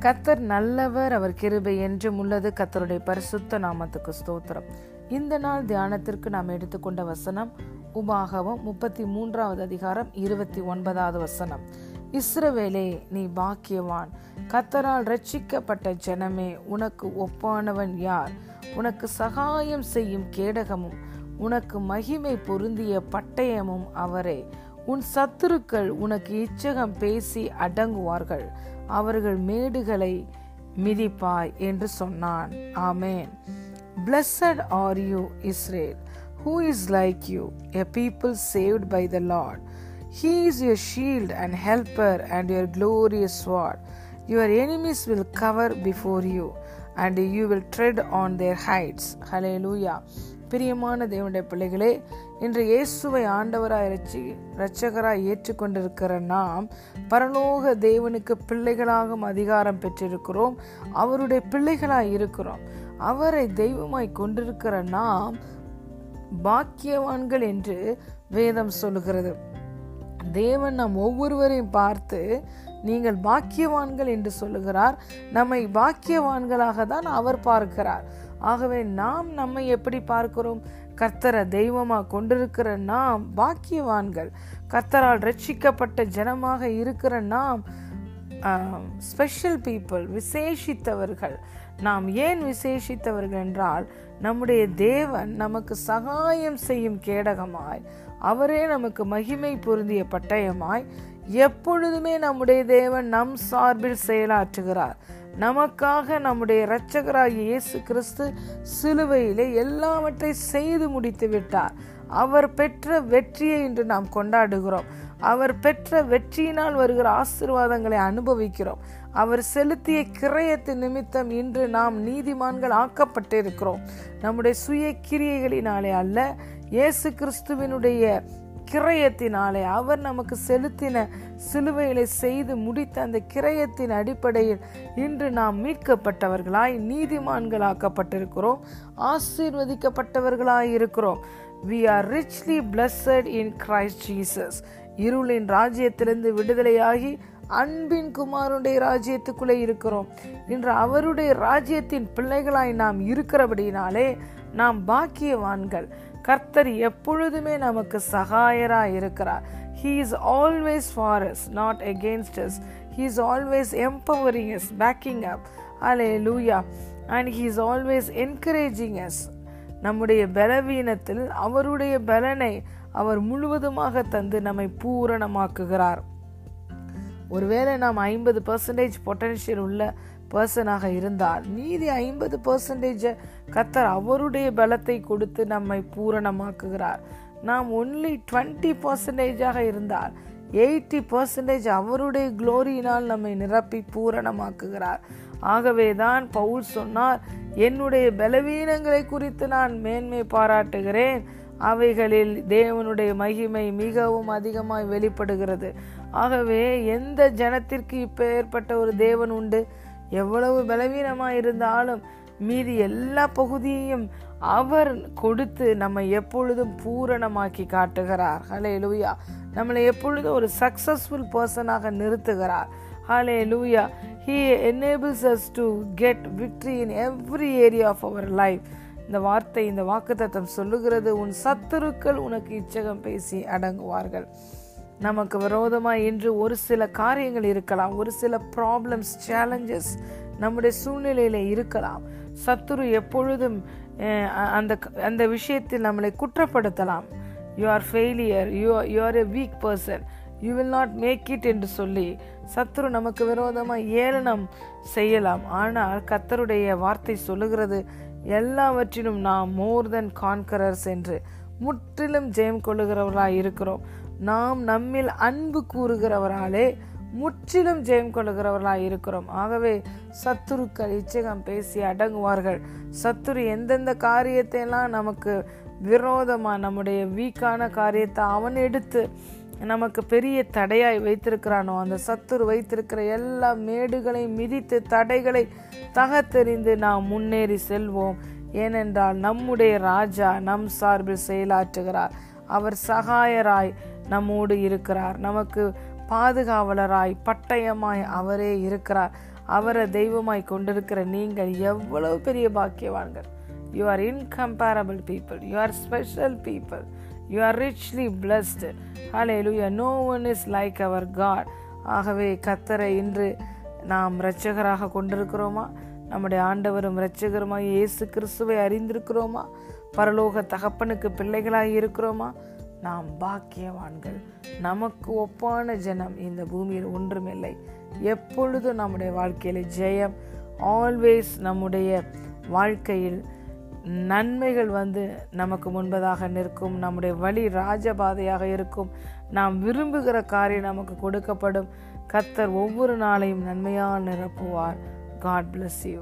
கத்தர் நல்லவர் அவர் கிருபை என்றும் உள்ளது. கத்தருடைய பரிசுத்த நாமத்துக்கு ஸ்தோத்திரம். இந்த நாள் தியானத்திற்கு நாம் எடுத்துக்கொண்ட வசனம் உபாகவம் முப்பத்தி மூன்றாவது அதிகாரம் இருபத்தி ஒன்பதாவது வசனம். இஸ்ரவேலே நீ பாக்கியவான். கத்தரால் ரட்சிக்கப்பட்ட ஜனமே உனக்கு ஒப்பானவன் யார்? உனக்கு சகாயம் செய்யும் கேடகமும் உனக்கு மகிமை பொருந்திய பட்டயமும் அவரே. உன் சத்துருக்கள் உனக்கு இச்சகம் பேசி அடங்குவார்கள். அவர்கள் மேடுகளை மிதிப்பாய் என்று சொன்னான் ஆமேன் Blessed are you, Israel, who is like you, a people saved by the Lord. He is your shield and helper and your glorious sword. Your enemies will cover before you, and you will tread on their heights. Hallelujah. பிரியமான தேவனுடைய பிள்ளைகளே இன்று இயேசுவை ஆண்டவராய் ரட்சி இரட்சகராய் ஏற்றுக்கொண்டிருக்கிற நாம் பரலோக தேவனுக்கு பிள்ளைகளாகும் அதிகாரம் பெற்றிருக்கிறோம். அவருடைய பிள்ளைகளாய் இருக்கிறோம். அவரை தெய்வமாய் கொண்டிருக்கிற நாம் பாக்கியவான்கள் என்று வேதம் சொல்லுகிறது. தேவன் நம் ஒவ்வொருவரையும் பார்த்து நீங்கள் பாக்கியவான்கள் என்று சொல்லுகிறார். நம்மை பாக்கியவான்களாக தான் அவர் பார்க்கிறார். ஆகவே நாம் நம்மை எப்படி பார்க்கிறோம்? கர்த்தரை தெய்வமாக கொண்டிருக்கிற நாம் பாக்கியவான்கள். கர்த்தரால் ரட்சிக்கப்பட்ட ஜனமாக இருக்கிற நாம் ஸ்பெஷல் பீப்புள் விசேஷித்தவர்கள். நாம் ஏன் விசேஷித்தவர்கள் என்றால் நம்முடைய தேவன் நமக்கு சகாயம் செய்யும் கேடகமாய். அவரே நமக்கு மகிமை பொருந்திய பட்டயமாய். எப்பொழுதுமே நம்முடைய தேவன் நம் சார்பில் செயலாற்றுகிறார். நமக்காக நம்முடைய இரட்சகராக இயேசு கிறிஸ்து சிலுவையிலே எல்லாவற்றை செய்து முடித்து விட்டார். அவர் பெற்ற வெற்றியை இன்று நாம் கொண்டாடுகிறோம். அவர் பெற்ற வெற்றியினால் வருகிற ஆசிர்வாதங்களை அனுபவிக்கிறோம். அவர் செலுத்திய கிரயத்தின் நிமித்தம் இன்று நாம் நீதிமான்கள் ஆக்கப்பட்டிருக்கிறோம். நம்முடைய சுய கிரியைகளினாலே அல்ல இயேசு கிறிஸ்துவினுடைய கிரயத்தினாலே அவர் நமக்கு செலுத்தின சிலுவைகளை செய்து முடித்த அந்த கிரயத்தின் அடிப்படையில் இன்று நாம் மீட்கப்பட்டவர்களாய் நீதிமான்களாக்கப்பட்டிருக்கிறோம் ஆசீர்வதிக்கப்பட்டவர்களாய் இருக்கிறோம். We are richly blessed in Christ Jesus இருளின் ராஜ்யத்திலிருந்து விடுதலையாகி அன்பின் குமாருடைய ராஜ்யத்துக்குள்ளே இருக்கிறோம். இன்று அவருடைய ராஜ்யத்தின் பிள்ளைகளாய் நாம் இருக்கிறபடினாலே நாம் பாக்கியவான்கள். கர்த்தர் எப்பொழுதுமே நமக்கு சகாயராய் இருக்கிறார். He is always for us not against us he is always empowering us backing up hallelujah and he is always encouraging us நம்முடைய பலவீனத்தில் அவருடைய பலனை அவர் முழுவதுமாக தந்து நம்மை பூரணமாக்குகிறார். ஒருவேளை நாம் ஐம்பது பர்சன்டேஜ் பொட்டன்ஷியல் உள்ள பர்சனாக இருந்தால் மீதி ஐம்பது பர்சன்டேஜை கத்தர் அவருடைய பலத்தை கொடுத்து நம்மை பூரணமாக்குகிறார். நாம் ஒன்லி டுவெண்ட்டி பர்சன்டேஜாக இருந்தால் எயிட்டி பர்சன்டேஜ் அவருடைய குளோரியினால் நம்மை நிரப்பி பூரணமாக்குகிறார். ஆகவே தான் பவுல் சொன்னார் என்னுடைய பலவீனங்களை குறித்து நான் மேன்மை பாராட்டுகிறேன். அவைகளில் தேவனுடைய மகிமை மிகவும் அதிகமாய் வெளிப்படுகிறது. ஆகவே எந்த ஜனத்திற்கு இப்போ ஏற்பட்ட ஒரு தேவன் உண்டு? எவ்வளவு பலவீனமாக இருந்தாலும் மீதி எல்லா பகுதியையும் அவர் கொடுத்து நம்ம எப்பொழுதும் பூரணமாக்கி காட்டுகிறார். ஹலே லூயா நம்மளை எப்பொழுதும் ஒரு சக்சஸ்ஃபுல் பர்சனாக நிறுத்துகிறார். Hallelujah he enables us to get victory in every area of our life இந்த வார்த்தை இந்த வாக்குத்தத்தம் சொல்லுகிறது உன் சத்துருக்கள் உனக்கு இச்சகம் பேசி அடங்குவார்கள். நமக்கு விரோதமாக இன்று ஒரு சில காரியங்கள் இருக்கலாம் ஒரு சில ப்ராப்ளம்ஸ் சேலஞ்சஸ் நம்முடைய சூழ்நிலையில் இருக்கலாம். சத்துரு எப்பொழுதும் அந்த அந்த விஷயத்தில் நம்மளை குற்றப்படுத்தலாம். You are failure you you are a weak person you will not make it என்று சொல்லி சத்துரு நமக்கு விரோதமாக ஏளனம் செய்யலாம். ஆனால் கத்தருடைய வார்த்தை சொல்லுகிறது எல்லாவற்றிலும் நாம் மோர் தென் கான்கரர்ஸ் என்று முற்றிலும் ஜெயம் கொள்ளுகிறவர்களாய் இருக்கிறோம். நாம் நம்மில் அன்பு கூறுகிறவராலே முற்றிலும் ஜெயம் கொள்ளுகிறவர்களாக இருக்கிறோம். ஆகவே சத்துருக்கள் இச்சகம் பேசி அடங்குவார்கள். சத்துரு எந்தெந்த காரியத்தை எல்லாம் நமக்கு விரோதமாக நம்முடைய வீக்கான காரியத்தை அவன் எடுத்து நமக்கு பெரிய தடையாய் வைத்திருக்கிறானோ அந்த சத்துரு வைத்திருக்கிற எல்லா மேடுகளையும் மிதித்து தடைகளை தகத்தெறிந்து நாம் முன்னேறி செல்வோம். ஏனென்றால் நம்முடைய ராஜா நம் சார்பில் செயலாற்றுகிறார். அவர் சகாயராய் நம்மோடு இருக்கிறார். நமக்கு பாதுகாவலராய் பட்டயமாய் அவரே இருக்கிறார். அவரை தெய்வமாய் கொண்டிருக்கிற நீங்கள் எவ்வளவு பெரிய பாக்கியவான்கள். You are incomparable people you are special people you are richly blessed hallelujah no one is like our God ஆகவே கத்தரை இன்று நாம் இரட்சகராக கொண்டிருக்கிறோமா? நம்முடைய ஆண்டவரும் இரட்சகருமாய் இயேசு கிறிஸ்துவை அறிந்திருக்கிறோமா? பரலோக தகப்பனுக்கு பிள்ளைகளாய் இருக்கிறோமா? நாம் பாக்கியவான்கள். நமக்கு ஒப்பான ஜனம் இந்த பூமியில் ஒன்றுமில்லை. எப்பொழுதும் நம்முடைய வாழ்க்கையில் ஜெயம் ஆல்வேஸ் நம்முடைய வாழ்க்கையில் நன்மைகள் வந்து நமக்கு முன்பதாக நிற்கும். நம்முடைய வழி ராஜபாதையாக இருக்கும். நாம் விரும்புகிற காரியம் நமக்கு கொடுக்கப்படும். கத்தர் ஒவ்வொரு நாளையும் நன்மையாக நிரப்புவார். God bless you